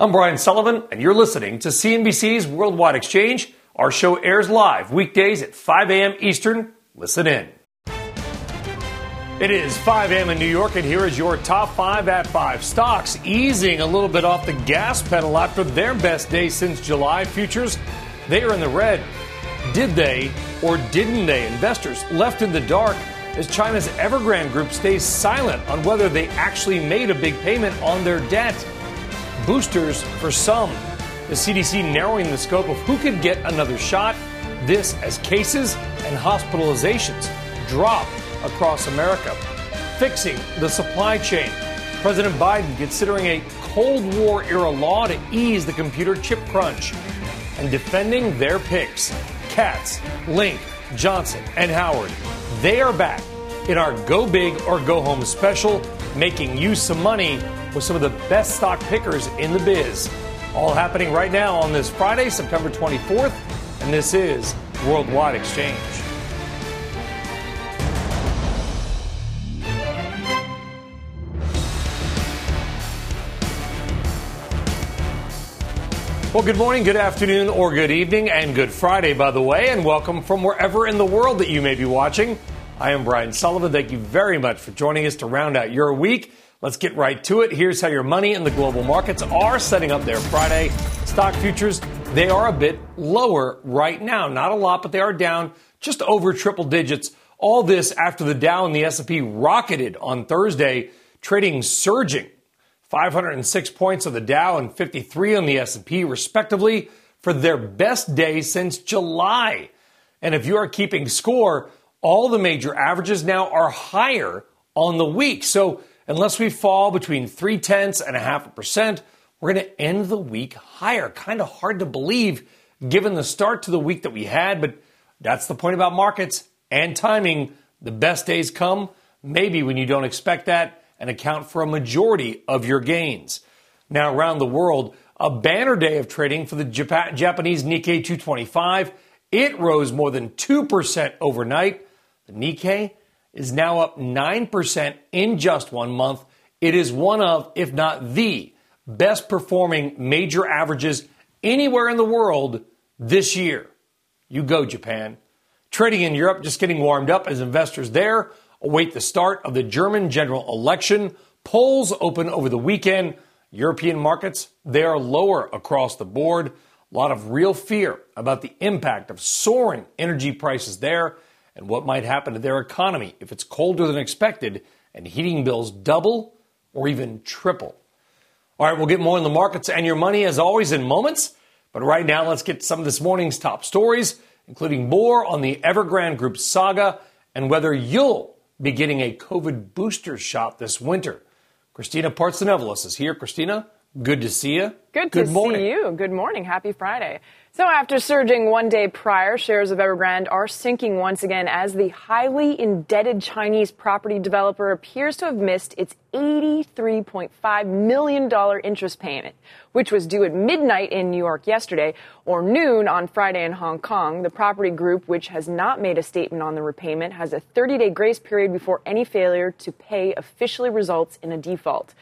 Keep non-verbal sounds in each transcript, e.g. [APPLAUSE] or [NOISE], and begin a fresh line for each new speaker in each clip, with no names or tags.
I'm Brian Sullivan, and you're listening to CNBC's Worldwide Exchange. Our show airs live weekdays at 5 a.m. Eastern. Listen in. It is 5 a.m. in New York, and here is your top five at five. Stocks easing a little bit off the gas pedal after their best day since July. Futures, they are in the red. Did they or didn't they? Investors left in the dark as China's Evergrande Group stays silent on whether they actually made a big payment on their debt boosters for some. The CDC narrowing the scope of who could get another shot. This as cases and hospitalizations drop across America. Fixing the supply chain. President Biden considering a Cold War era law to ease the computer chip crunch. And defending their picks. Katz, Link, Johnson, and Howard. They are back in our Go Big or Go Home special, making you some money with some of the best stock pickers in the biz. All happening right now on this Friday, September 24th, and this is Worldwide Exchange. Well, good morning, good afternoon, or good evening, and good Friday, by the way, and welcome from wherever in the world that you may be watching. I am Brian Sullivan. Thank you very much for joining us to round out your week. Let's get right to it. Here's how your money in the global markets are setting up their Friday. Stock futures, they are a bit lower right now. Not a lot, but they are down just over triple digits. All this after the Dow and the S&P rocketed on Thursday, trading surging. 506 points on the Dow and 53 on the S&P respectively for their best day since July. And if you are keeping score, all the major averages now are higher on the week. So Unless we fall between three tenths and a half a percent, we're going to end the week higher. Kind of hard to believe given the start to the week that we had, but that's the point about markets and timing. The best days come maybe when you don't expect that and account for a majority of your gains. Now, around the world, a banner day of trading for the Japanese Nikkei 225. It rose more than 2% overnight. The Nikkei is now up 9% in just one month. It is one of, if not the best performing major averages anywhere in the world this year. You go, Japan. Trading in Europe just getting warmed up as investors there await the start of the German general election. Polls open over the weekend. European markets, they are lower across the board. A lot of real fear about the impact of soaring energy prices there and what might happen to their economy if it's colder than expected and heating bills double or even triple. All right, we'll get more on the markets and your money as always in moments. But right now, let's get some of this morning's top stories, including more on the Evergrande Group saga and whether you'll be getting a COVID booster shot this winter. Christina Partsinevelos is here. Christina, good to see you.
Good, good to morning. see you. Good morning. Happy Friday. So after surging one day prior, shares of Evergrande are sinking once again as the highly indebted Chinese property developer appears to have missed its $83.5 million interest payment, which was due at midnight in New York yesterday or noon on Friday in Hong Kong. The property group, which has not made a statement on the repayment, has a 30 day grace period before any failure to pay officially results in a default.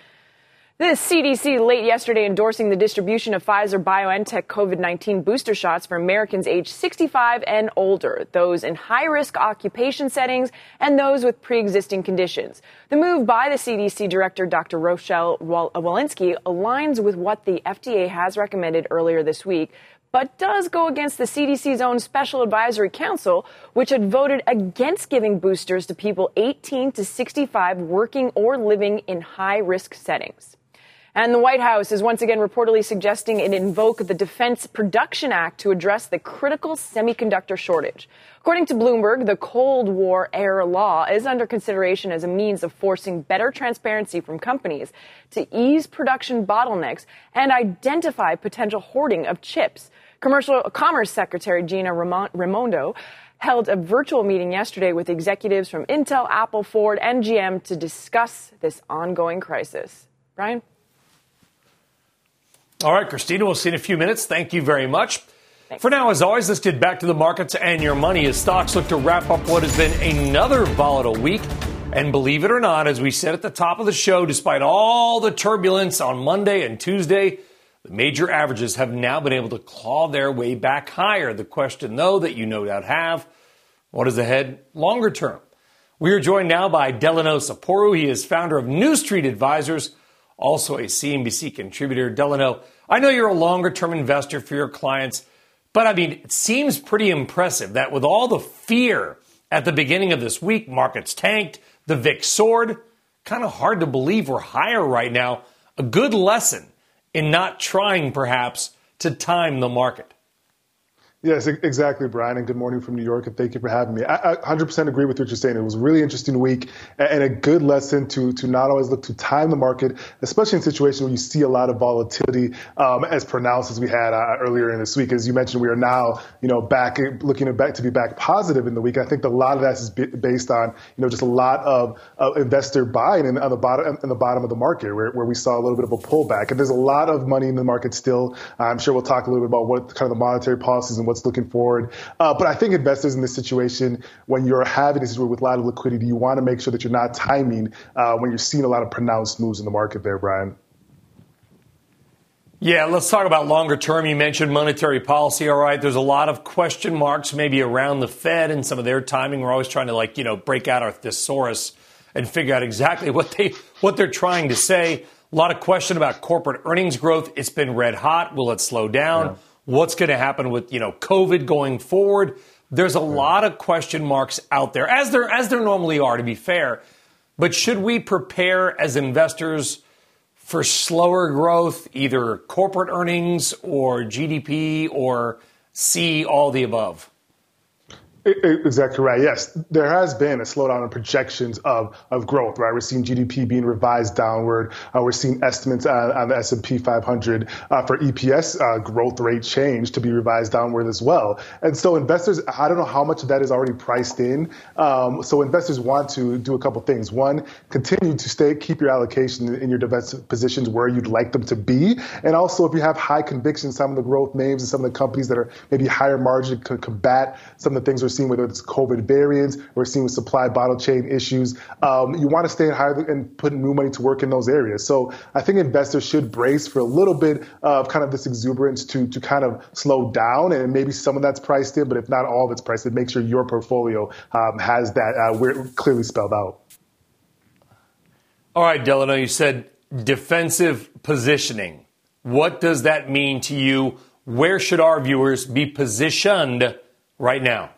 The CDC late yesterday endorsing the distribution of Pfizer BioNTech COVID 19 booster shots for Americans aged 65 and older, those in high risk occupation settings, and those with pre existing conditions. The move by the CDC director, Dr. Rochelle uh, Walensky, aligns with what the FDA has recommended earlier this week, but does go against the CDC's own Special Advisory Council, which had voted against giving boosters to people 18 to 65 working or living in high risk settings. And the White House is once again reportedly suggesting it invoke the Defense Production Act to address the critical semiconductor shortage. According to Bloomberg, the Cold War era law is under consideration as a means of forcing better transparency from companies to ease production bottlenecks and identify potential hoarding of chips. Commercial Commerce Secretary Gina Raimondo held a virtual meeting yesterday with executives from Intel, Apple, Ford, and GM to discuss this ongoing crisis. Brian?
All right, Christina, we'll see you in a few minutes. Thank you very much. Thanks. For now, as always, let's get back to the markets and your money as stocks look to wrap up what has been another volatile week. And believe it or not, as we said at the top of the show, despite all the turbulence on Monday and Tuesday, the major averages have now been able to claw their way back higher. The question, though, that you no doubt have what is ahead longer term? We are joined now by Delano Saporu. He is founder of New Street Advisors, also a CNBC contributor. Delano, I know you're a longer term investor for your clients. But I mean, it seems pretty impressive that with all the fear at the beginning of this week, markets tanked, the VIX soared. Kind of hard to believe we're higher right now. A good lesson in not trying, perhaps, to time the market.
Yes, exactly, Brian. And good morning from New York. And thank you for having me. I, 100% agree with what you're saying. It was a really interesting week and a good lesson to to not always look to time the market, especially in situations where you see a lot of volatility um, as pronounced as we had uh, earlier in this week. As you mentioned, we are now you know back looking back to be back positive in the week. I think a lot of that is based on you know just a lot of investor buying in, on the bottom in the bottom of the market where, where we saw a little bit of a pullback. And there's a lot of money in the market still. I'm sure we'll talk a little bit about what kind of the monetary policies and what what's looking forward. Uh, but I think investors in this situation, when you're having this with a lot of liquidity, you want to make sure that you're not timing uh, when you're seeing a lot of pronounced moves in the market there, Brian.
Yeah, let's talk about longer term. You mentioned monetary policy. All right, there's a lot of question marks maybe around the Fed and some of their timing. We're always trying to like you know break out our thesaurus and figure out exactly what they what they're trying to say. A lot of question about corporate earnings growth. It's been red hot. Will it slow down? Yeah what's going to happen with you know COVID going forward. There's a lot of question marks out there, as there as there normally are, to be fair. But should we prepare as investors for slower growth, either corporate earnings or GDP, or see all the above?
Exactly right. Yes, there has been a slowdown in projections of, of growth. Right, we're seeing GDP being revised downward. Uh, we're seeing estimates on, on the S and P 500 uh, for EPS uh, growth rate change to be revised downward as well. And so investors, I don't know how much of that is already priced in. Um, so investors want to do a couple things. One, continue to stay, keep your allocation in your divestment positions where you'd like them to be, and also if you have high conviction, some of the growth names and some of the companies that are maybe higher margin could combat some of the things we're seeing whether it's COVID variants, we're seeing with supply bottle chain issues. Um, you want to stay higher and put new money to work in those areas. So I think investors should brace for a little bit of kind of this exuberance to to kind of slow down, and maybe some of that's priced in, but if not all of it's priced in, make sure your portfolio um, has that uh, clearly spelled out.
All right, Delano, you said defensive positioning. What does that mean to you? Where should our viewers be positioned right now?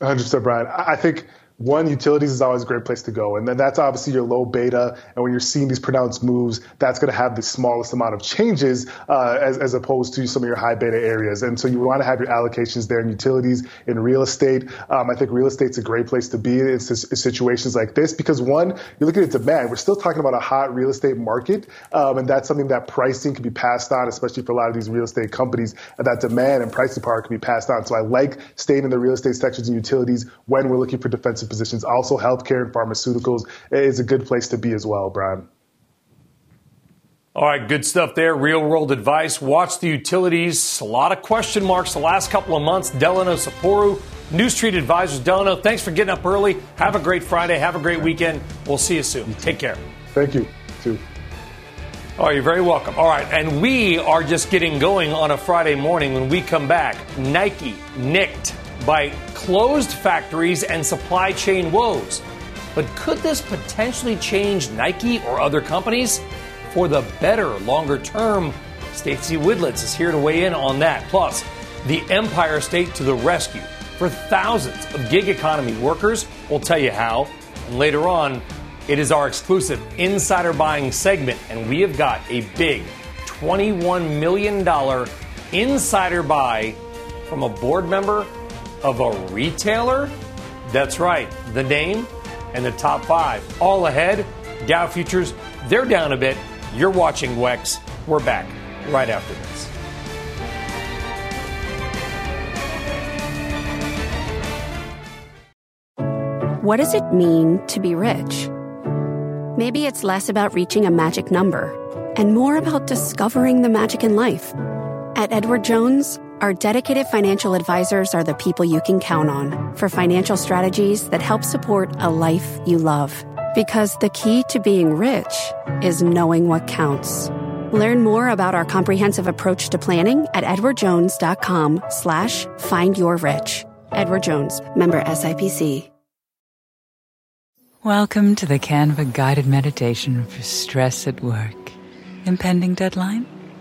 100%, Brian. I think one, utilities is always a great place to go. And then that's obviously your low beta. And when you're seeing these pronounced moves, that's going to have the smallest amount of changes uh, as, as opposed to some of your high beta areas. And so you want to have your allocations there in utilities, in real estate. Um, I think real estate's a great place to be in situations like this because one, you're looking at demand. We're still talking about a hot real estate market. Um, and that's something that pricing can be passed on, especially for a lot of these real estate companies. And that demand and pricing power can be passed on. So I like staying in the real estate sections and utilities when we're looking for defensive positions. Also, healthcare and pharmaceuticals is a good place to be as well, Brian.
All right, good stuff there. Real world advice. Watch the utilities. A lot of question marks the last couple of months. Delano Saporu, New Street Advisors. Delano, thanks for getting up early. Have a great Friday. Have a great weekend. We'll see you soon. Take care.
Thank you. Too.
All right, you're very welcome. All right, and we are just getting going on a Friday morning when we come back. Nike nicked by closed factories and supply chain woes. But could this potentially change Nike or other companies for the better longer term? Stacey Widlitz is here to weigh in on that. Plus, the Empire State to the rescue for thousands of gig economy workers. We'll tell you how. And later on, It is our exclusive insider buying segment, and we have got a big $21 million insider buy from a board member of a retailer. That's right, the name and the top five. All ahead. Dow futures, they're down a bit. You're watching WEX. We're back right after this.
What does it mean to be rich? Maybe it's less about reaching a magic number and more about discovering the magic in life. At Edward Jones, our dedicated financial advisors are the people you can count on for financial strategies that help support a life you love. Because the key to being rich is knowing what counts. Learn more about our comprehensive approach to planning at edwardjones.com slash find your rich. Edward Jones, member SIPC.
Welcome to the Canva guided meditation for stress at work. Impending deadline?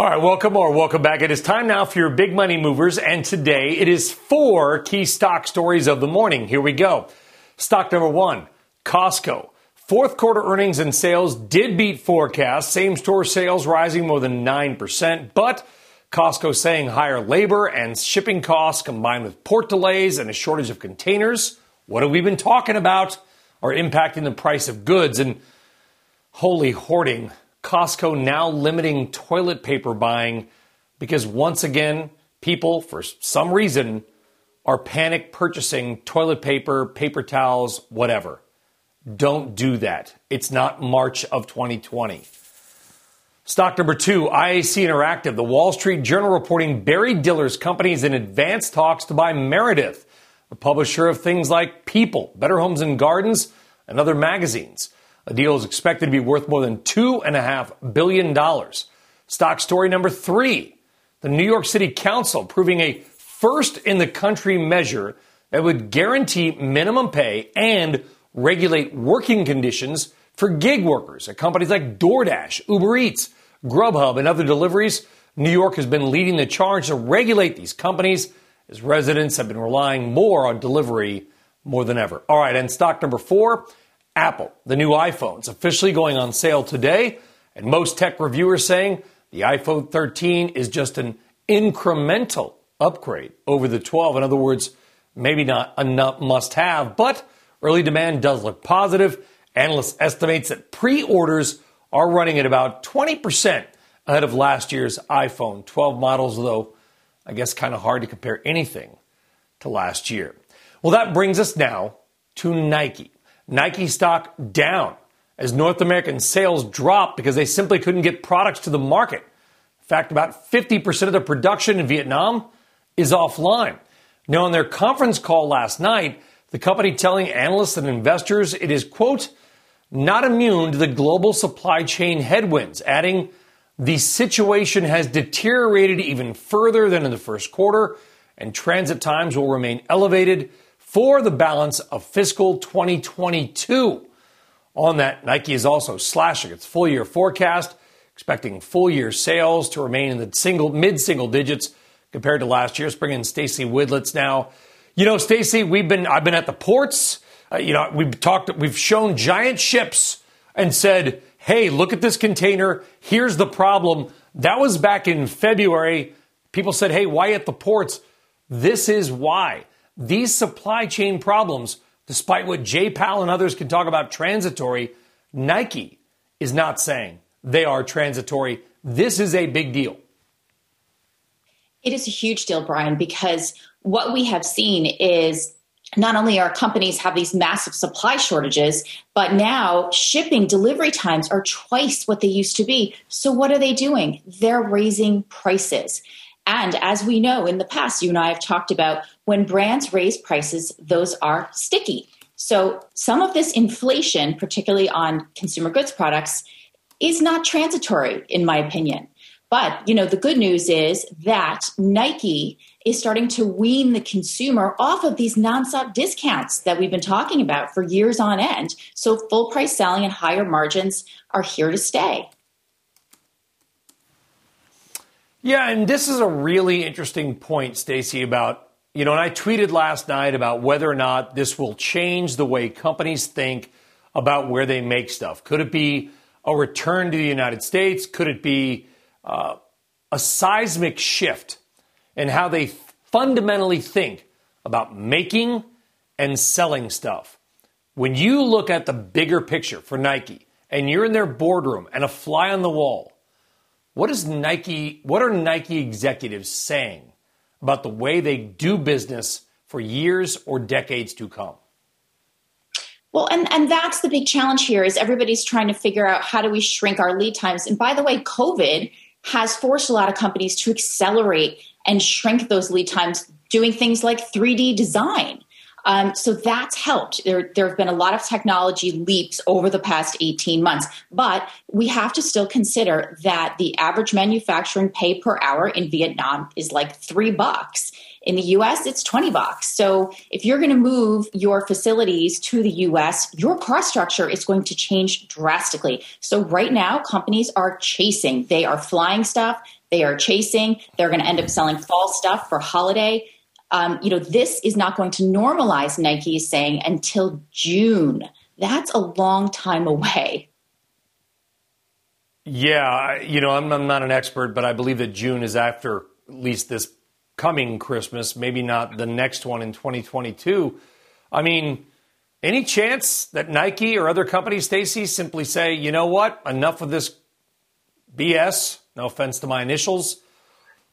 All right, welcome or welcome back. It is time now for your big money movers, and today it is four key stock stories of the morning. Here we go. Stock number one, Costco. Fourth quarter earnings and sales did beat forecasts, same store sales rising more than 9%, but Costco saying higher labor and shipping costs combined with port delays and a shortage of containers. What have we been talking about? Are impacting the price of goods and holy hoarding Costco now limiting toilet paper buying because once again, people, for some reason, are panic purchasing toilet paper, paper towels, whatever. Don't do that. It's not March of 2020. Stock number two, IAC Interactive. The Wall Street Journal reporting Barry Diller's company is in advanced talks to buy Meredith, the publisher of things like People, Better Homes and Gardens, and other magazines. A deal is expected to be worth more than $2.5 billion. Stock story number three the New York City Council proving a first in the country measure that would guarantee minimum pay and regulate working conditions for gig workers at companies like DoorDash, Uber Eats, Grubhub, and other deliveries. New York has been leading the charge to regulate these companies as residents have been relying more on delivery more than ever. All right, and stock number four Apple, the new iPhone, is officially going on sale today, and most tech reviewers saying the iPhone 13 is just an incremental upgrade over the 12. In other words, maybe not a must have, but early demand does look positive. Analysts estimates that pre-orders are running at about 20% ahead of last year's iPhone 12 models, though I guess kind of hard to compare anything to last year. Well, that brings us now to Nike. Nike stock down as North American sales dropped because they simply couldn't get products to the market. In fact, about 50% of their production in Vietnam is offline. Now, on their conference call last night, the company telling analysts and investors it is, quote, not immune to the global supply chain headwinds, adding, the situation has deteriorated even further than in the first quarter, and transit times will remain elevated for the balance of fiscal 2022. On that, Nike is also slashing its full year forecast, expecting full year sales to remain in the single mid single digits compared to last year's. Bringing Stacey Widlitz now. You know, Stacey, we've been I've been at the ports. Uh, you know, we've talked, we've shown giant ships and said, "Hey, look at this container. Here's the problem." That was back in February. People said, "Hey, why at the ports?" This is why. These supply chain problems, despite what Jay Powell and others can talk about transitory, Nike is not saying they are transitory. This is a big deal.
It is a huge deal, Brian, because what we have seen is not only are companies have these massive supply shortages, but now shipping delivery times are twice what they used to be. So what are they doing? They're raising prices. And as we know in the past, you and I have talked about when brands raise prices, those are sticky. So some of this inflation, particularly on consumer goods products, is not transitory, in my opinion. But, you know, the good news is that Nike is starting to wean the consumer off of these nonstop discounts that we've been talking about for years on end. So full price selling and higher margins are here to stay.
Yeah, and this is a really interesting point, Stacey, about, you know, and I tweeted last night about whether or not this will change the way companies think about where they make stuff. Could it be a return to the United States? Could it be uh, a seismic shift in how they fundamentally think about making and selling stuff. When you look at the bigger picture for Nike and you're in their boardroom and a fly on the wall, what is Nike what are Nike executives saying about the way they do business for years or decades to come?
Well, and, and that's the big challenge here is everybody's trying to figure out how do we shrink our lead times. And by the way, COVID has forced a lot of companies to accelerate and shrink those lead times doing things like 3D design. Um, so that's helped. There, there have been a lot of technology leaps over the past 18 months, but we have to still consider that the average manufacturing pay per hour in Vietnam is like three bucks. In the US, it's 20 bucks. So if you're going to move your facilities to the US, your cost structure is going to change drastically. So right now, companies are chasing, they are flying stuff, they are chasing, they're going to end up selling fall stuff for holiday. Um, you know, this is not going to normalize, Nike is saying, until June. That's a long time away.
Yeah, you know, I'm, I'm not an expert, but I believe that June is after at least this coming Christmas, maybe not the next one in 2022. I mean, any chance that Nike or other companies, Stacey, simply say, you know what, enough of this BS, no offense to my initials,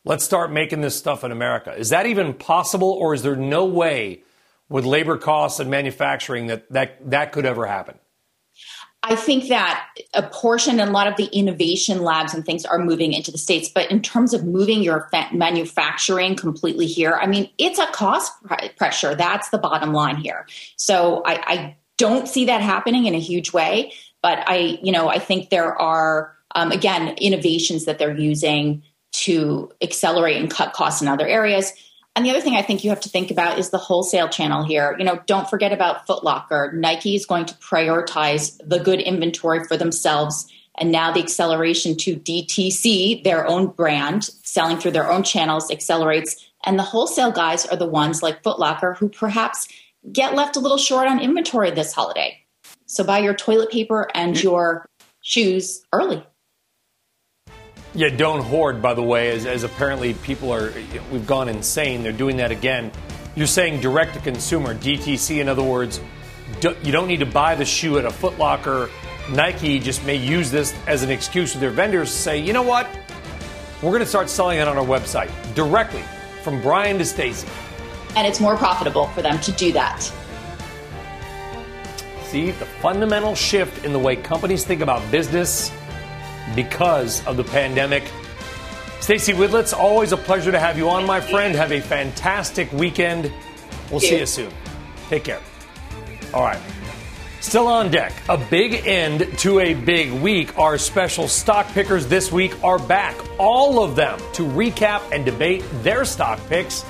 let's start making this stuff in America? Is that even possible, or is there no way with labor costs and manufacturing that that, that could ever happen?
I think that a portion and a lot of the innovation labs and things are moving into the states. But in terms of moving your manufacturing completely here, I mean, it's a cost pressure. That's the bottom line here. So I, I don't see that happening in a huge way. But I, you know, I think there are um, again innovations that they're using to accelerate and cut costs in other areas. And the other thing I think you have to think about is the wholesale channel here. You know, don't forget about Footlocker. Nike is going to prioritize the good inventory for themselves. And now the acceleration to DTC, their own brand, selling through their own channels accelerates. And the wholesale guys are the ones like Footlocker who perhaps get left a little short on inventory this holiday. So buy your toilet paper and mm. your shoes early.
Yeah, don't hoard, by the way, as, as apparently people are, we've gone insane. They're doing that again. You're saying direct to consumer, DTC, in other words, do, you don't need to buy the shoe at a Footlocker. Nike just may use this as an excuse with their vendors to say, you know what? We're going to start selling it on our website directly from Brian to Stacey.
And it's more profitable for them to do that.
See, the fundamental shift in the way companies think about business because of the pandemic. Stacey Widlitz, always a pleasure to have you on, my friend. Have a fantastic weekend. We'll see you soon. Take care. All right. Still on deck, a big end to a big week. Our special stock pickers this week are back, all of them, to recap and debate their stock picks.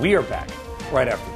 We are back right after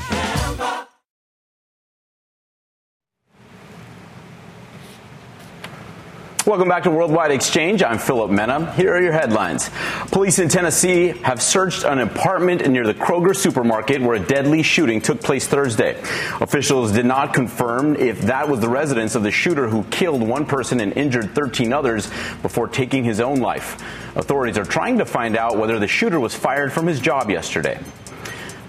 Welcome back to Worldwide Exchange. I'm Philip Mena. Here are your headlines. Police in Tennessee have searched an apartment near the Kroger supermarket where a deadly shooting took place Thursday. Officials did not confirm if that was the residence of the shooter who killed one person and injured 13 others before taking his own life. Authorities are trying to find out whether the shooter was fired from his job yesterday.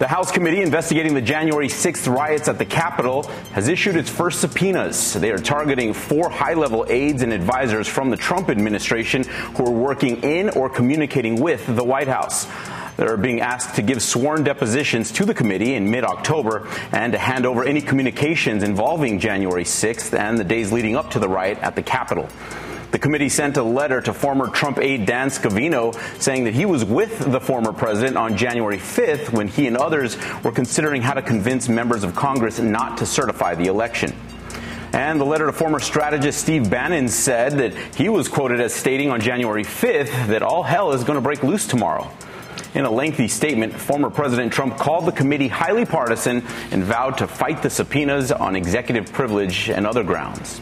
The House committee investigating the January 6th riots at the Capitol has issued its first subpoenas. They are targeting four high level aides and advisors from the Trump administration who are working in or communicating with the White House. They're being asked to give sworn depositions to the committee in mid October and to hand over any communications involving January 6th and the days leading up to the riot at the Capitol. The committee sent a letter to former Trump aide Dan Scavino saying that he was with the former president on January 5th when he and others were considering how to convince members of Congress not to certify the election. And the letter to former strategist Steve Bannon said that he was quoted as stating on January 5th that all hell is going to break loose tomorrow. In a lengthy statement, former President Trump called the committee highly partisan and vowed to fight the subpoenas on executive privilege and other grounds.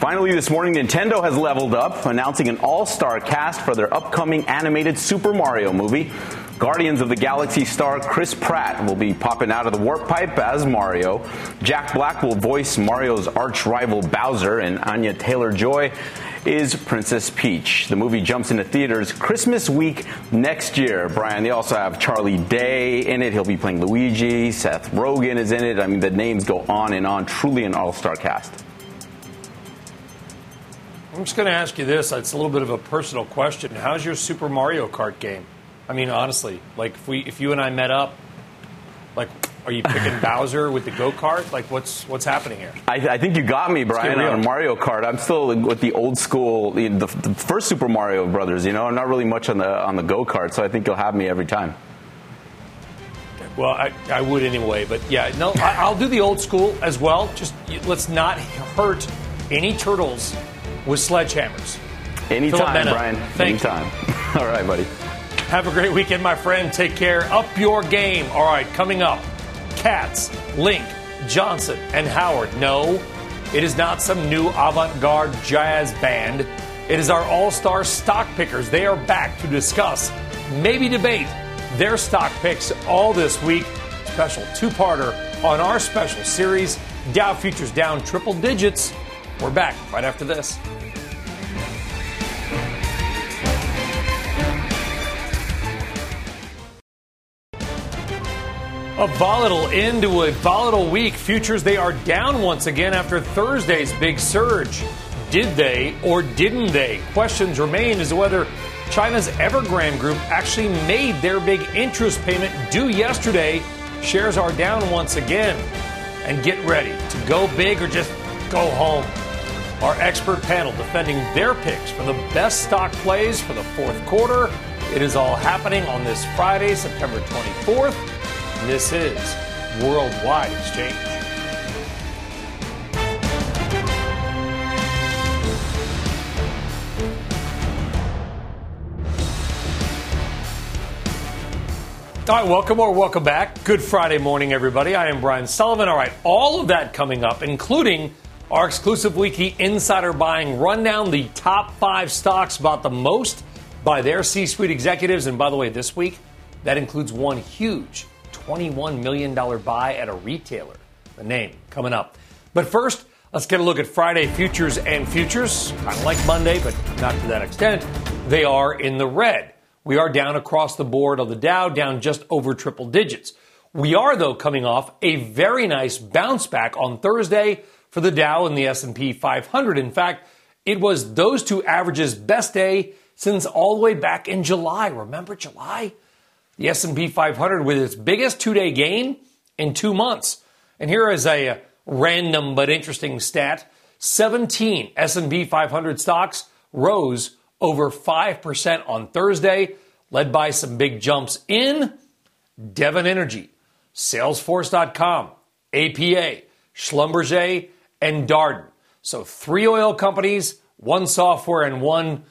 Finally, this morning, Nintendo has leveled up, announcing an all star cast for their upcoming animated Super Mario movie. Guardians of the Galaxy star Chris Pratt will be popping out of the warp pipe as Mario. Jack Black will voice Mario's arch rival Bowser, and Anya Taylor Joy is Princess Peach. The movie jumps into theaters Christmas week next year. Brian, they also have Charlie Day in it. He'll be playing Luigi. Seth Rogen is in it. I mean, the names go on and on. Truly an all star cast.
I'm just going to ask you this. It's a little bit of a personal question. How's your Super Mario Kart game? I mean, honestly, like if we, if you and I met up, like, are you picking [LAUGHS] Bowser with the go kart? Like, what's what's happening here?
I, I think you got me, Brian, on Mario Kart. I'm still with the old school, the, the, the first Super Mario Brothers. You know, I'm not really much on the on the go kart, so I think you'll have me every time.
Well, I, I would anyway, but yeah, no, I, will do the old school as well. Just let's not hurt any turtles with sledgehammers.
Anytime, Brian.
Thank
Anytime. [LAUGHS] All right, buddy.
Have a great weekend, my friend. Take care. Up your game. All right, coming up Katz, Link, Johnson, and Howard. No, it is not some new avant garde jazz band. It is our all star stock pickers. They are back to discuss, maybe debate, their stock picks all this week. Special two parter on our special series Dow Futures down triple digits. We're back right after this. A volatile end to a volatile week. Futures, they are down once again after Thursday's big surge. Did they or didn't they? Questions remain as to whether China's Evergrande Group actually made their big interest payment due yesterday. Shares are down once again. And get ready to go big or just go home. Our expert panel defending their picks for the best stock plays for the fourth quarter. It is all happening on this Friday, September 24th. This is Worldwide Exchange. All right, welcome or welcome back. Good Friday morning, everybody. I am Brian Sullivan. All right, all of that coming up, including our exclusive weekly insider buying rundown, the top five stocks bought the most by their C suite executives. And by the way, this week, that includes one huge $21 million buy at a retailer. The name coming up. But first, let's get a look at Friday futures and futures. Kind of like Monday, but not to that extent. They are in the red. We are down across the board on the Dow, down just over triple digits. We are, though, coming off a very nice bounce back on Thursday for the Dow and the S&P 500. In fact, it was those two averages best day since all the way back in July. Remember July? The S&P 500 with its biggest two-day gain in 2 months. And here is a random but interesting stat. 17 S&P 500 stocks rose over 5% on Thursday, led by some big jumps in Devon Energy, Salesforce.com, APA, Schlumberger, and Darden. So three oil companies, one software, and one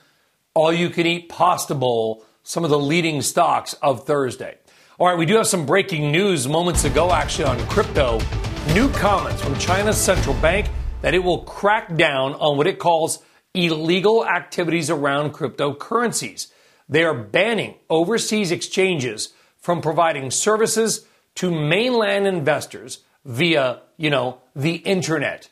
all you can eat pasta bowl, some of the leading stocks of Thursday. All right, we do have some breaking news moments ago actually on crypto. New comments from China's central bank that it will crack down on what it calls illegal activities around cryptocurrencies. They are banning overseas exchanges from providing services to mainland investors via, you know, the internet.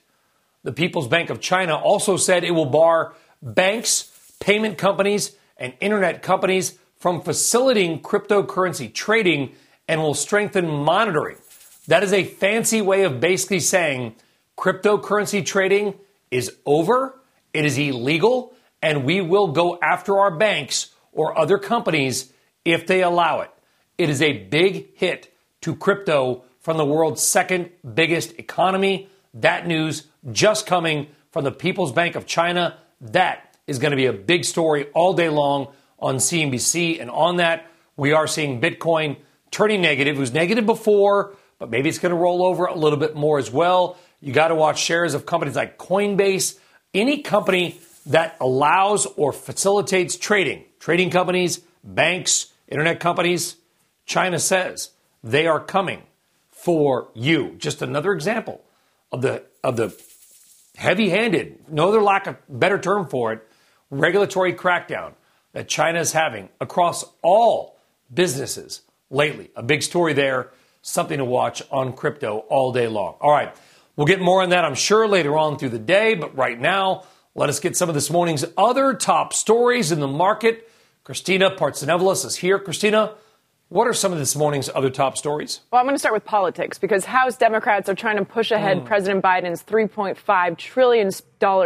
The People's Bank of China also said it will bar banks, payment companies, and internet companies from facilitating cryptocurrency trading and will strengthen monitoring. That is a fancy way of basically saying cryptocurrency trading is over, it is illegal, and we will go after our banks or other companies if they allow it. It is a big hit to crypto from the world's second biggest economy. That news just coming from the People's Bank of China. That is going to be a big story all day long on CNBC. And on that, we are seeing Bitcoin turning negative. It was negative before, but maybe it's going to roll over a little bit more as well. You got to watch shares of companies like Coinbase, any company that allows or facilitates trading, trading companies, banks, internet companies. China says they are coming for you. Just another example of the of the heavy-handed, no other lack of better term for it, regulatory crackdown that China is having across all businesses lately. A big story there, something to watch on crypto all day long. All right, we'll get more on that, I'm sure, later on through the day, but right now, let us get some of this morning's other top stories in the market. Christina Partsinevelos is here. Christina, what are some of this morning's other top stories?
Well, I'm going to start with politics because House Democrats are trying to push ahead mm. President Biden's $3.5 trillion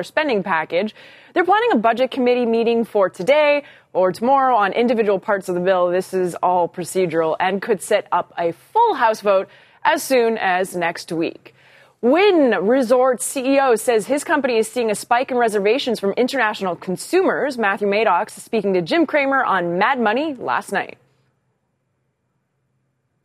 spending package. They're planning a budget committee meeting for today or tomorrow on individual parts of the bill. This is all procedural and could set up a full House vote as soon as next week. Wynn Resort CEO says his company is seeing a spike in reservations from international consumers. Matthew Maddox speaking to Jim Cramer on Mad Money last night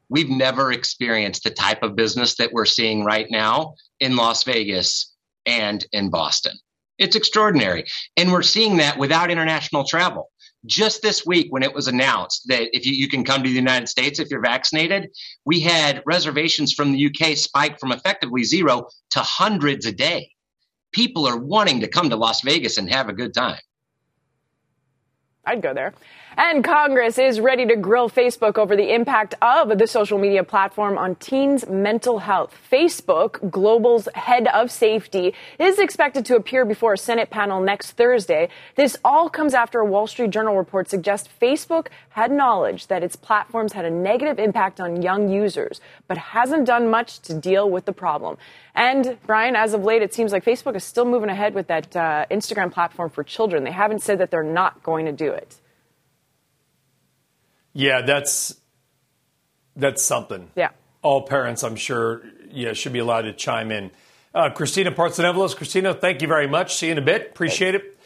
we've never experienced the type of business that we're seeing right now in Las Vegas and in Boston. It's extraordinary. And we're seeing that without international travel. Just this week, when it was announced that if you, you, can come to the United States if you're vaccinated, we had reservations from the UK spike from effectively zero to hundreds a day. People are wanting to come to Las Vegas and have a good time.
I'd go there. And Congress is ready to grill Facebook over the impact of the social media platform on teens' mental health. Facebook, Global's head of safety, is expected to appear before a Senate panel next Thursday. This all comes after a Wall Street Journal report suggests Facebook had knowledge that its platforms had a negative impact on young users, but hasn't done much to deal with the problem. And Brian, as of late, it seems like Facebook is still moving ahead with that uh, Instagram platform for children. They haven't said that they're not going to do it.
Yeah, that's that's something.
Yeah.
All parents, I'm sure, yeah, should be allowed to chime in. Uh, Christina Partsinevelos. Christina, thank you very much. See you in a bit. Appreciate it.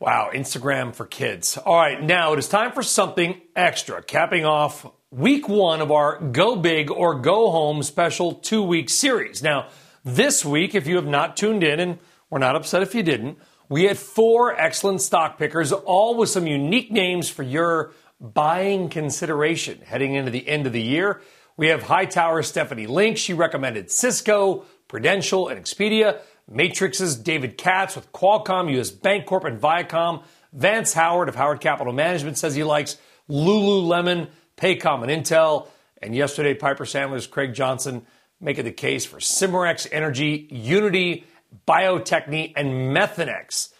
Wow, Instagram for kids. All right, now it is time for something extra. Capping off week one of our Go Big or Go Home special two week series. Now, this week, if you have not tuned in, and we're not upset if you didn't, we had four excellent stock pickers, all with some unique names for your buying consideration heading into the end of the year. We have Hightower Stephanie Link. She recommended Cisco, Prudential, and Expedia. Matrix's David Katz with Qualcomm, US Bancorp, and Viacom. Vance Howard of Howard Capital Management says he likes Lululemon, Paycom, and Intel. And yesterday, Piper Sandler's Craig Johnson making the case for Cimarex Energy, Unity, Bio-Techne, and Methanex.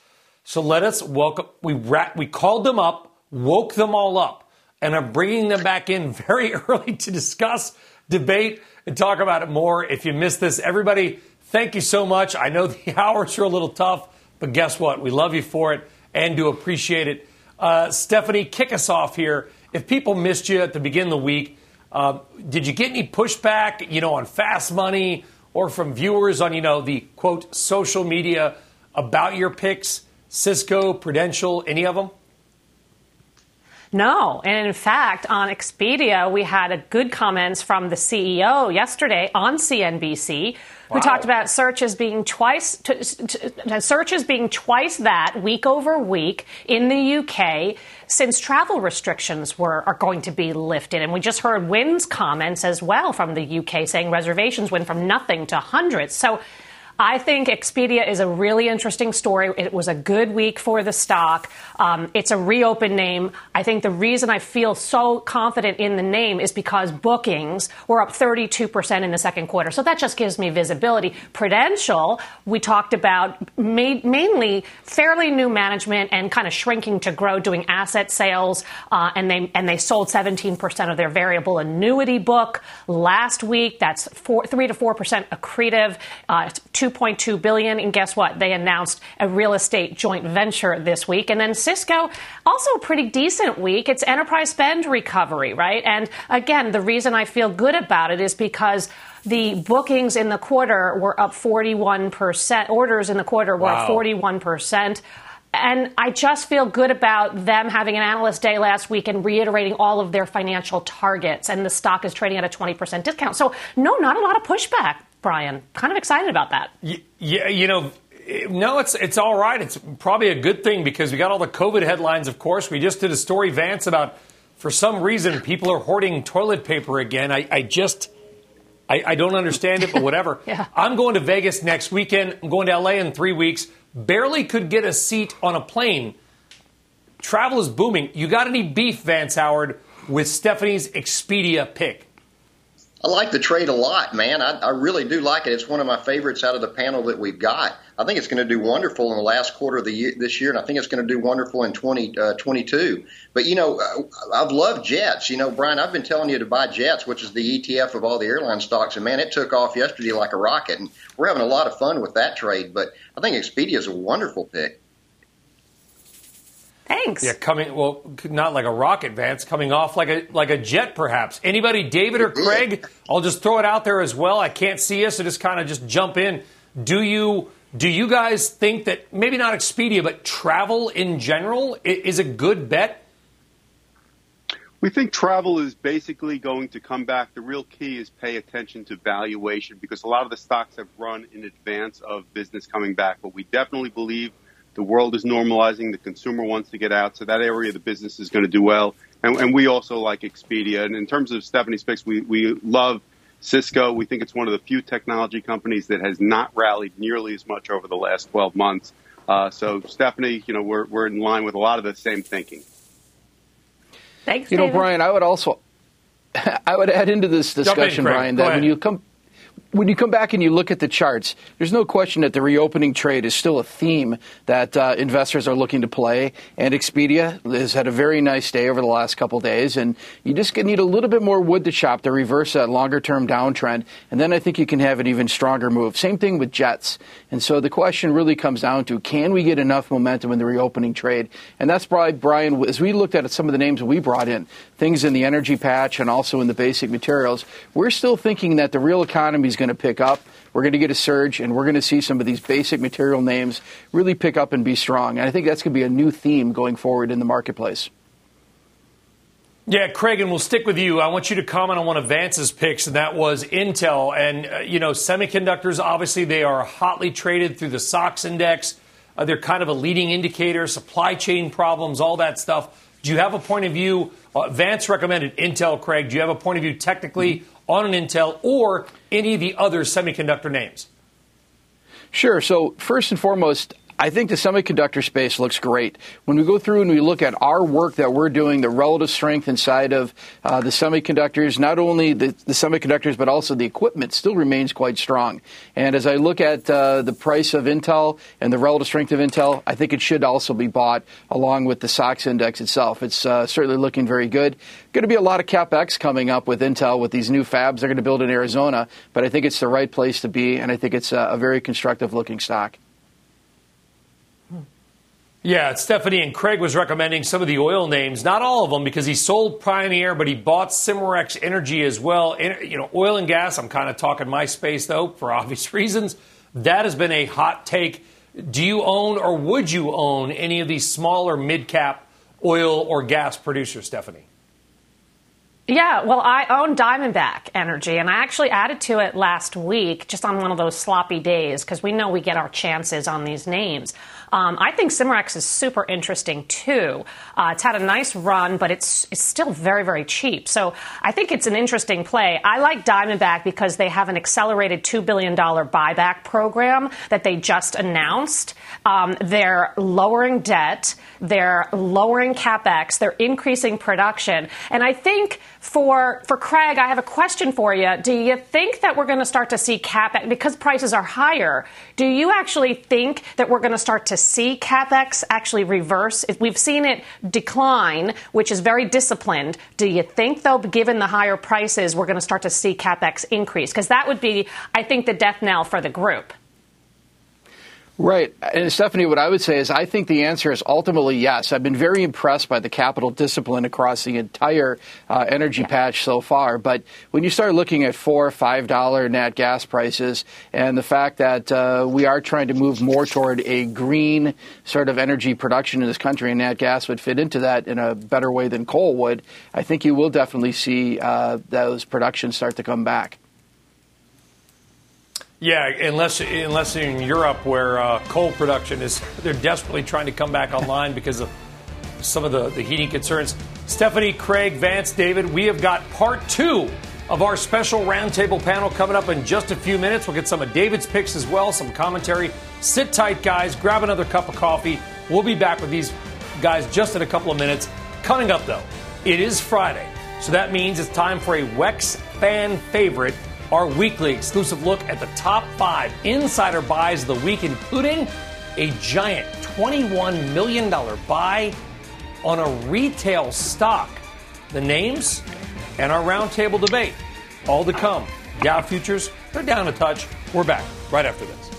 So let us welcome, we, we called them up woke them all up, and I'm bringing them back in very [LAUGHS] early to discuss, debate, and talk about it more. If you missed this, everybody, thank you so much. I know [LAUGHS] the hours are a little tough, but guess what? We love you for it and do appreciate it. Uh, Stephanie, kick us off here. If people missed you at the beginning of the week, uh, did you get any pushback, you know, on fast money or from viewers on, you know, the quote social media about your picks, Cisco, Prudential, any of them?
No. And in fact, on Expedia, we had a good comments from the CEO yesterday on CNBC who wow. talked about searches being twice t- t- searches being twice that week over week in the UK since travel restrictions were are going to be lifted. And we just heard Wynn's comments as well from the UK saying reservations went from nothing to hundreds. So I think Expedia is a really interesting story. It was a good week for the stock. Um, it's a reopen name. I think the reason I feel so confident in the name is because bookings were up 32% in the second quarter. So that just gives me visibility. Prudential, we talked about ma- mainly fairly new management and kind of shrinking to grow, doing asset sales, uh, and they and they sold 17% of their variable annuity book last week. That's four, three to four percent accretive. Uh, 2.2 billion, and guess what? They announced a real estate joint venture this week, and then Cisco also a pretty decent week. It's enterprise spend recovery, right? And again, the reason I feel good about it is because the bookings in the quarter were up 41%. Orders in the quarter were wow. up 41%. And I just feel good about them having an analyst day last week and reiterating all of their financial targets. And the stock is trading at a 20% discount. So, no, not a lot of pushback, Brian. Kind of excited about that.
Yeah, you know, no, it's it's all right. It's probably a good thing because we got all the COVID headlines. Of course, we just did a story, Vance, about for some reason people are hoarding toilet paper again. I, I just I, I, don't understand it, but [LAUGHS] whatever.
yeah.
I'm going to Vegas next weekend. I'm going to LA in three weeks. Barely could get a seat on a plane. Travel is booming. You got any beef, Vance Howard, with Stephanie's Expedia pick?
I like the trade a lot, man. I, I really do like it. It's one of my favorites out of the panel that we've got. I think it's going to do wonderful in the last quarter of the year this year, and I think it's going to do wonderful in 2022. 20, uh, but you know, I've loved jets. You know, Brian, I've been telling you to buy jets, which is the ETF of all the airline stocks, and man, it took off yesterday like a rocket, and we're having a lot of fun with that trade. But I think Expedia is a wonderful pick.
Thanks.
Yeah, coming well, not like a rocket, Vance. Coming off like a like a jet, perhaps. Anybody, David or Craig? I'll just throw it out there as well. I can't see us, so just kind of just jump in. Do you do you guys think that maybe not Expedia, but travel in general is a good bet?
We think travel is basically going to come back. The real key is pay attention to valuation because a lot of the stocks have run in advance of business coming back. But we definitely believe the world is normalizing. The consumer wants to get out. So that area of the business is going to do well. And, and we also like Expedia. And in terms of Stephanie picks, we, we love Cisco. We think it's one of the few technology companies that has not rallied nearly as much over the last 12 months. Uh, so, Stephanie, you know, we're, we're in line with a lot of the same thinking.
Thanks,
you
David.
know, Brian, I would also, [LAUGHS] I would add into this discussion,
in,
Brian, that when you come when you come back and you look at the charts, there's no question that the reopening trade is still a theme that uh, investors are looking to play. And Expedia has had a very nice day over the last couple days, and you just need a little bit more wood to chop to reverse that longer term downtrend. And then I think you can have an even stronger move. Same thing with Jets. And so the question really comes down to can we get enough momentum in the reopening trade? And that's probably, Brian, as we looked at some of the names we brought in, things in the energy patch and also in the basic materials, we're still thinking that the real economy is going to pick up. We're going to get a surge, and we're going to see some of these basic material names really pick up and be strong. And I think that's going to be a new theme going forward in the marketplace.
Yeah, Craig, and we'll stick with you. I want you to comment on one of Vance's picks, and that was Intel. And, uh, you know, semiconductors, obviously, they are hotly traded through the SOX index. Uh, they're kind of a leading indicator, supply chain problems, all that stuff. Do you have a point of view? Uh, Vance recommended Intel, Craig. Do you have a point of view technically on an Intel or any of the other semiconductor names?
Sure. So, first and foremost, I think the semiconductor space looks great. When we go through and we look at our work that we're doing, the relative strength inside of uh, the semiconductors, not only the, the, semiconductors, but also the equipment still remains quite strong. And as I look at uh, the price of Intel and the relative strength of Intel, I think it should also be bought along with the SOX index itself. It's uh, certainly looking very good. Going to be a lot of capex coming up with Intel with these new fabs they're going to build in Arizona, but I think it's the right place to be, and I think it's a, a very constructive looking stock.
Yeah, Stephanie and Craig was recommending some of the oil names, not all of them, because he sold Pioneer, but he bought Cimarex Energy as well. You know, oil and gas. I'm kind of talking my space though, for [LAUGHS] obvious reasons. That has been a hot take. Do you own or would you own any of these smaller mid cap oil or gas producers, Stephanie?
Yeah, well, I own Diamondback Energy, and I actually added to it last week just on one of those sloppy days because we know we get our chances on these names. Um, I think Cimarex is super interesting too. Uh, it's had a nice run, but it's it's still very very cheap. So I think it's an interesting play. I like Diamondback because they have an accelerated two billion dollar buyback program that they just announced. Um, they're lowering debt. They're lowering capex. They're increasing production, and I think for for Craig, I have a question for you. Do you think that we're going to start to see capex because prices are higher? Do you actually think that we're going to start to see capex actually reverse? If we've seen it decline, which is very disciplined. Do you think though, given the higher prices, we're going to start to see capex increase? Because that would be, I think, the death knell for the group.
Right. And Stephanie, what I would say is I think the answer is ultimately yes. I've been very impressed by the capital discipline across the entire uh, energy yeah. patch so far. But when you start looking at four, five dollar nat gas prices and the fact that uh, we are trying to move more toward a green sort of energy production in this country, and nat gas would fit into that in a better way than coal would, I think you will definitely see uh, those productions start to come back.
Yeah, unless unless in Europe where uh, coal production is, they're desperately trying to come back online because of some of the, the heating concerns. Stephanie, Craig, Vance, David, we have got part two of our special roundtable panel coming up in just a few minutes. We'll get some of David's picks as well, some commentary. Sit tight, guys. Grab another cup of coffee. We'll be back with these guys just in a couple of minutes. Coming up, though, it is Friday, so that means it's time for a Wex fan favorite our weekly exclusive look at the top five insider buys of the week, including a giant $21 million buy on a retail stock. The names and our roundtable debate. All to come. Dow futures, they're down a touch. We're back right after this.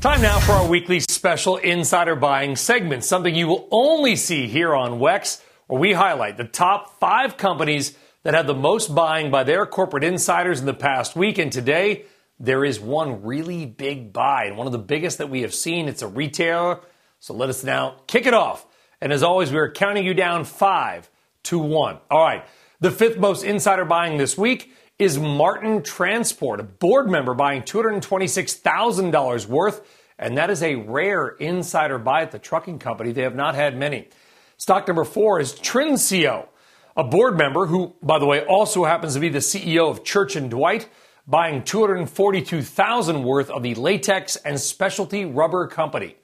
Time now for our weekly special insider buying segment, something you will only see here on Wex where we highlight the top five companies that had the most buying by their corporate insiders in the past week. And today, there is one really big buy, and one of the biggest that we have seen. It's a retailer. So let us now kick it off. And as always, we are counting you down five to one. All right. The fifth most insider buying this week is Marten Transport, a board member buying $226,000 worth. And that is a rare insider buy at the trucking company. They have not had many. Stock number four is Trinseo, a board member who, by the way, also happens to be the CEO of Church and Dwight, buying 242,000 worth of the latex and specialty rubber company.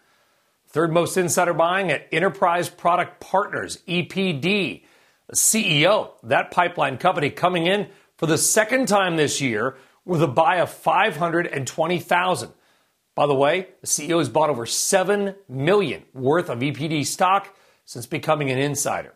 Third most insider buying at Enterprise Product Partners, EPD. The CEO, that pipeline company coming in for the second time this year with a buy of 520,000. By the way, the CEO has bought over 7 million worth of EPD stock since becoming an insider.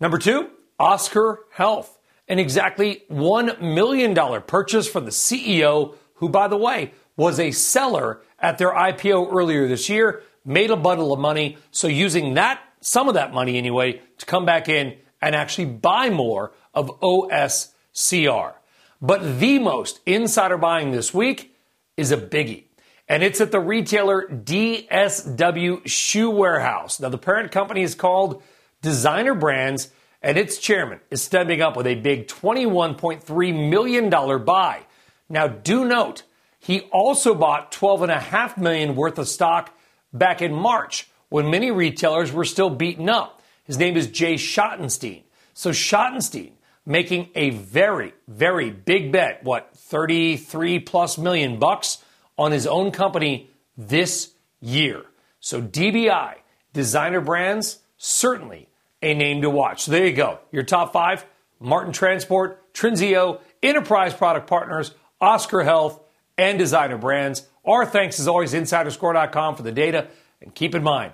Number two, Oscar Health, an exactly $1 million purchase from the CEO, who, by the way, was a seller at their IPO earlier this year, made a bundle of money. So, using that, some of that money anyway, to come back in and actually buy more of OSCR. But the most insider buying this week is a biggie and it's at the retailer DSW Shoe Warehouse. Now, the parent company is called Designer Brands, and its chairman is stepping up with a big $21.3 million buy. Now, do note, he also bought 12.5 million worth of stock back in March when many retailers were still beaten up. His name is Jay Schottenstein. So, Schottenstein making a very, very big bet, what, 33 plus million bucks? On his own company this year. So DBI, designer brands, certainly a name to watch. So there you go. Your top five Marten Transport, Trinseo, Enterprise Product Partners, Oscar Health, and designer brands. Our thanks as always, insiderscore.com for the data. And keep in mind,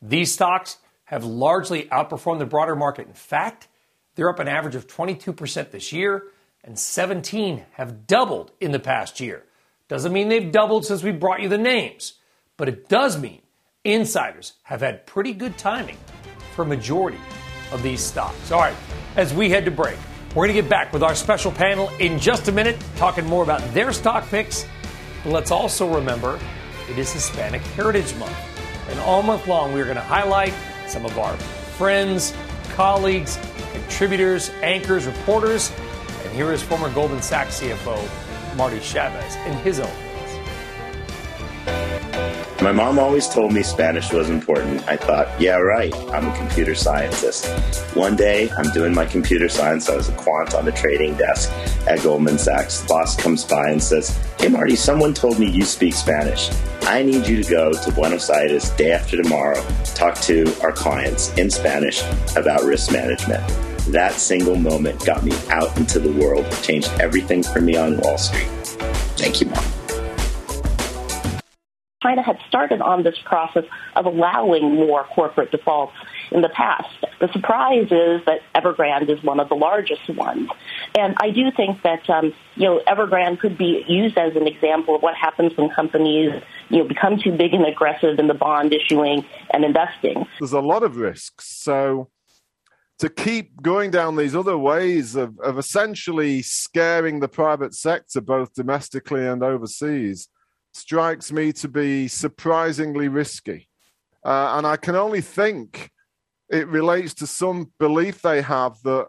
these stocks have largely outperformed the broader market. In fact, they're up an average of 22% this year, and 17 have doubled in the past year. Doesn't mean they've doubled since we brought you the names, but it does mean insiders have had pretty good timing for a majority of these stocks. All right, as we head to break, we're going to get back with our special panel in just a minute, talking more about their stock picks. But let's also remember it is Hispanic Heritage Month. And all month long, we're going to highlight some of our friends, colleagues, contributors, anchors, reporters. And here is former Goldman Sachs CFO Marty Chavez in his own words.
my mom always told me Spanish was important. I thought, yeah, right, I'm a computer scientist. One day, I'm doing my computer science. I was a quant on the trading desk at Goldman Sachs. The boss comes by and says, Hey, Marty, someone told me you speak Spanish. I need you to go to Buenos Aires day after tomorrow, talk to our clients in Spanish about risk management. That single moment got me out into the world, changed everything for me on Wall Street. Thank you, Mom.
China had started on this process of allowing more corporate defaults in the past. The surprise is that Evergrande is one of the largest ones. And I do think that, um, you know, Evergrande could be used as an example of what happens when companies, you know, become too big and aggressive in the bond issuing and investing.
There's a lot of risks. So to keep going down these other ways of, of essentially scaring the private sector, both domestically and overseas, strikes me to be surprisingly risky. Uh, and I can only think it relates to some belief they have that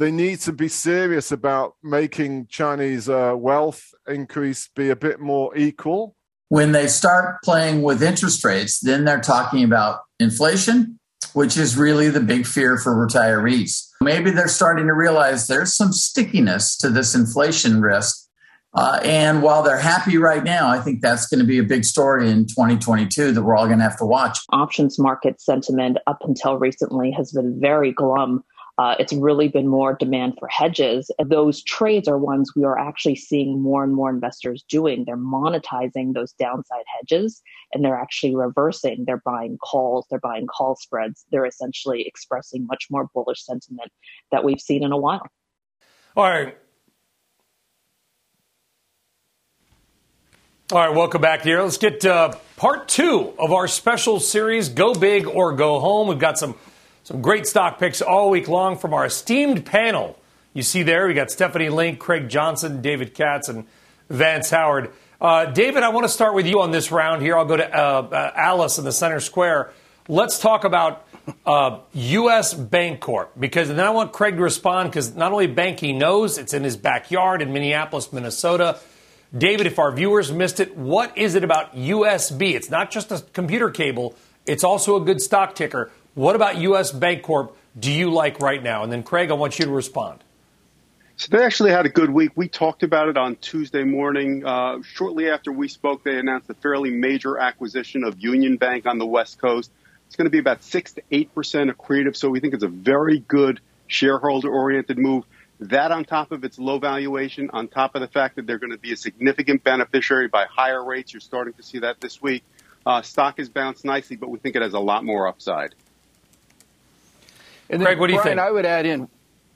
they need to be serious about making Chinese uh, wealth increase be a bit more equal.
When they start playing with interest rates, then they're talking about inflation, which is really the big fear for retirees. Maybe they're starting to realize there's some stickiness to this inflation risk uh, and while they're happy right now, I think that's going to be a big story in 2022 that we're all going to have to watch.
Options market sentiment up until recently has been very glum. Uh, it's really been more demand for hedges. Those trades are ones we are actually seeing more and more investors doing. They're monetizing those downside hedges and they're actually reversing. They're buying calls, they're buying call spreads. They're essentially expressing much more bullish sentiment that we've seen in a while.
All right. All right, welcome back here. Let's get uh, part two of our special series, Go Big or Go Home. We've got some, some great stock picks all week long from our esteemed panel. You see there, we got Stephanie Link, Craig Johnson, David Katz, and Vance Howard. Uh, David, I want to start with you on this round here. I'll go to uh, uh Alice in the center square. Let's talk about U.S. Uh, Bancorp because then I want Craig to respond because not only bank he knows, it's in his backyard in Minneapolis, Minnesota. David, if our viewers missed it, what is it about USB? It's not just a computer cable, it's also a good stock ticker. What about US Bancorp do you like right now? And then, Craig, I want you to respond.
So they actually had a good week. We talked about it on Tuesday morning. Uh, shortly after we spoke, they announced a fairly major acquisition of Union Bank on the West Coast. It's going to be about six to eight percent accretive, so we think it's a very good shareholder-oriented move. That on top of its low valuation, on top of the fact that they're going to be a significant beneficiary by higher rates, you're starting to see that this week. Uh, stock has bounced nicely, but we think it has a lot more upside.
And then, Craig, what do you Brian, think? I would add in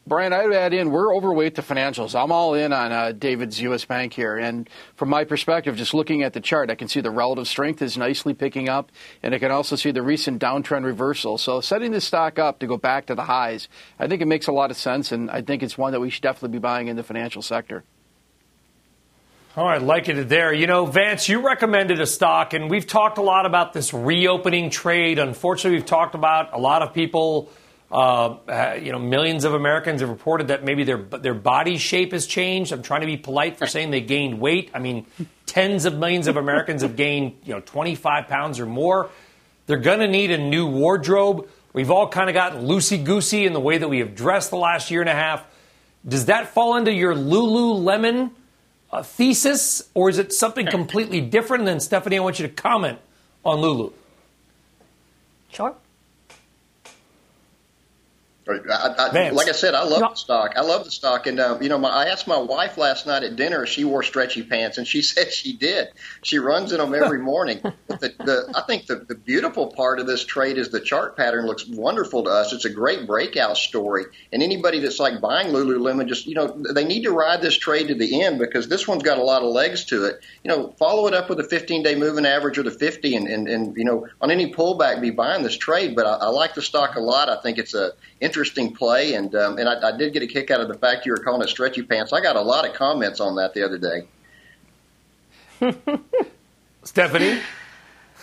Brian, I would add in, we're overweight the financials. I'm all in on uh, David's U.S. Bank here. And from my perspective, just looking at the chart, I can see the relative strength is nicely picking up, and I can also see the recent downtrend reversal. So setting this stock up to go back to the highs, I think it makes a lot of sense, and I think it's one that we should definitely be buying in the financial sector.
All right, like it there. You know, Vance, you recommended a stock, and we've talked a lot about this reopening trade. Unfortunately, we've talked about a lot of people – uh, you know, millions of Americans have reported that maybe their their body shape has changed. I'm trying to be polite for saying they gained weight. I mean, tens of millions of Americans have gained, you know, 25 pounds or more. They're going to need a new wardrobe. We've all kind of gotten loosey goosey in the way that we have dressed the last year and a half. Does that fall into your Lululemon uh, thesis, or is it something completely different? Then, Stephanie, I want you to comment on Lulu.
Sure.
I, I, like I said, I love the stock. I love the stock, and uh, you know, my, I asked my wife last night at dinner if she wore stretchy pants, and she [LAUGHS] said she did. She runs in them every morning. but the, the, I think the, the beautiful part of this trade is the chart pattern looks wonderful to us. It's a great breakout story, and anybody that's like buying Lululemon, just you know, they need to ride this trade to the end because this one's got a lot of legs to it. You know, follow it up with a 15-day moving average or the 50, and, and, and you know, on any pullback, be buying this trade. But I, I like the stock a lot. I think it's a interesting play, and um, and I, I did get a kick out of the fact you were calling it stretchy pants. I got a lot of comments on that the other day. [LAUGHS]
Stephanie.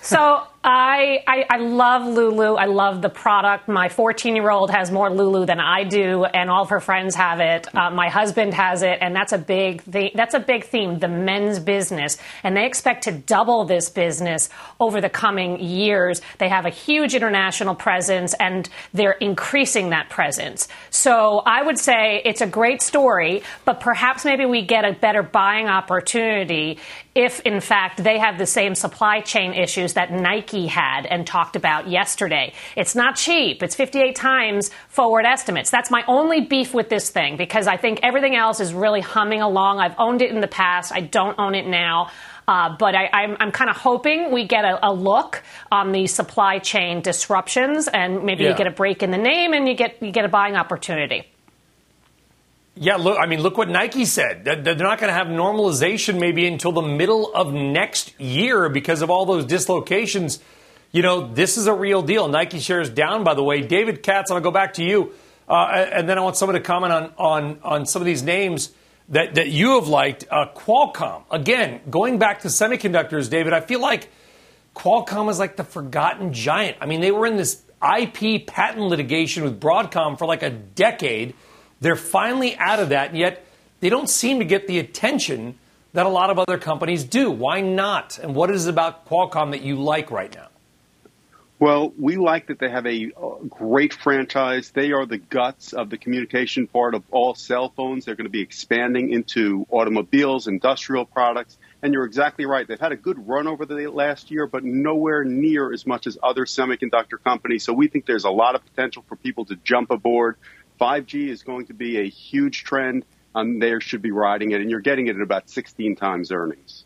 So I, I, I love Lulu. I love the product. My 14 year old has more Lulu than I do, and all of her friends have it. Uh, my husband has it, and that's a big th- that's a big theme. The men's business, and they expect to double this business over the coming years. They have a huge international presence, and they're increasing that presence. So I would say it's a great story, but perhaps maybe we get a better buying opportunity if, in fact, they have the same supply chain issues that Nike had and talked about yesterday. It's not cheap. It's 58 times forward estimates. That's my only beef with this thing because I think everything else is really humming along. I've owned it in the past. I don't own it now. Uh, but I, am kind of hoping we get a, a, look on the supply chain disruptions, and maybe yeah. you get a break in the name, and you get you get a buying opportunity.
Yeah, look, I mean, look what Nike said. They're not going to have normalization maybe until the middle of next year because of all those dislocations. You know, this is a real deal. Nike shares down, by the way. David Katz, I'll go back to you. Uh, and then I want someone to comment on, on, on some of these names that, that you have liked. Uh, Qualcomm, again, going back to semiconductors, David, I feel like Qualcomm is like the forgotten giant. I mean, they were in this IP patent litigation with Broadcom for like a decade. They're finally out of that, yet they don't seem to get the attention that a lot of other companies do. Why not? And what is it about Qualcomm that you like right now?
Well, we like that they have a uh, great franchise. They are the guts of the communication part of all cell phones. They're going to be expanding into automobiles, industrial products. And you're exactly right. They've had a good run over the last year, but nowhere near as much as other semiconductor companies. So we think there's a lot of potential for people to jump aboard. 5G is going to be a huge trend. Um, they should be riding it, and you're getting it at about 16 times earnings.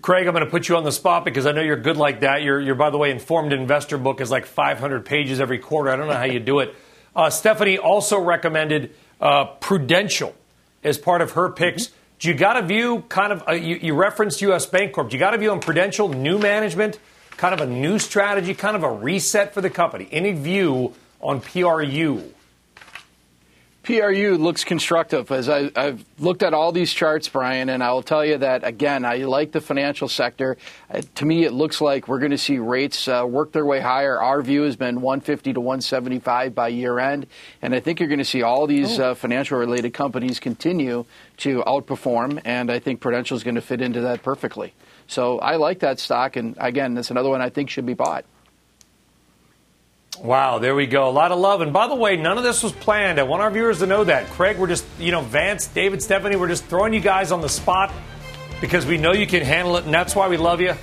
Craig, I'm going to put you on the spot because I know you're good like that. You're, you're by the way, Informed Investor book is like 500 pages every quarter. I don't know how you do it. Uh, Stephanie also recommended uh, Prudential as part of her picks. Mm-hmm. Do you got a view, kind of, uh, you, you, referenced U.S. Bancorp. Do you got a view on Prudential, new management, kind of a new strategy, kind of a reset for the company? Any view on PRU?
PRU looks constructive as I, have looked at all these charts, Brian, and I will tell you that again, I like the financial sector. Uh, to me, it looks like we're going to see rates uh, work their way higher. Our view has been 150 to 175 by year end, and I think you're going to see all these oh. uh, financial related companies continue to outperform, and I think Prudential is going to fit into that perfectly. So I like that stock, and again, that's another one I think should be bought.
Wow, there we go. A lot of love. And by the way, none of this was planned. I want our viewers to know that. Craig, we're just, you know, Vance, David, Stephanie, we're just throwing you guys on the spot because we know you can handle it, and that's why we love you.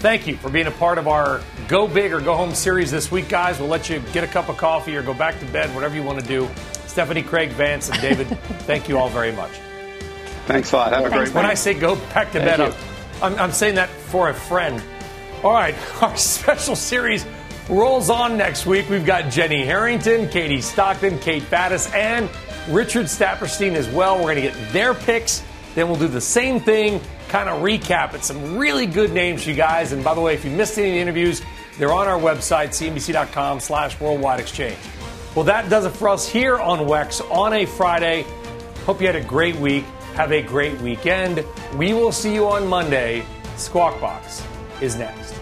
Thank you for being a part of our Go Big or Go Home series this week, guys. We'll let you get a cup of coffee or go back to bed, whatever you want to do. Stephanie, Craig, Vance, and David, [LAUGHS] thank you all very much.
Thanks a lot. Have a great
When I say go back to thank bed, I'm, I'm saying that for a friend. All right, [LAUGHS] our special series rolls on next week. We've got Jenny Harrington, Katie Stockton, Kate Battis, and Richard Saperstein as well. We're going to get their picks. Then we'll do the same thing, kind of recap it. Some really good names, you guys. And by the way, if you missed any of the interviews, they're on our website, cnbc.com slash worldwide exchange. Well, that does it for us here on WEX on a Friday. Hope you had a great week. Have a great weekend. We will see you on Monday. Squawk Box is next.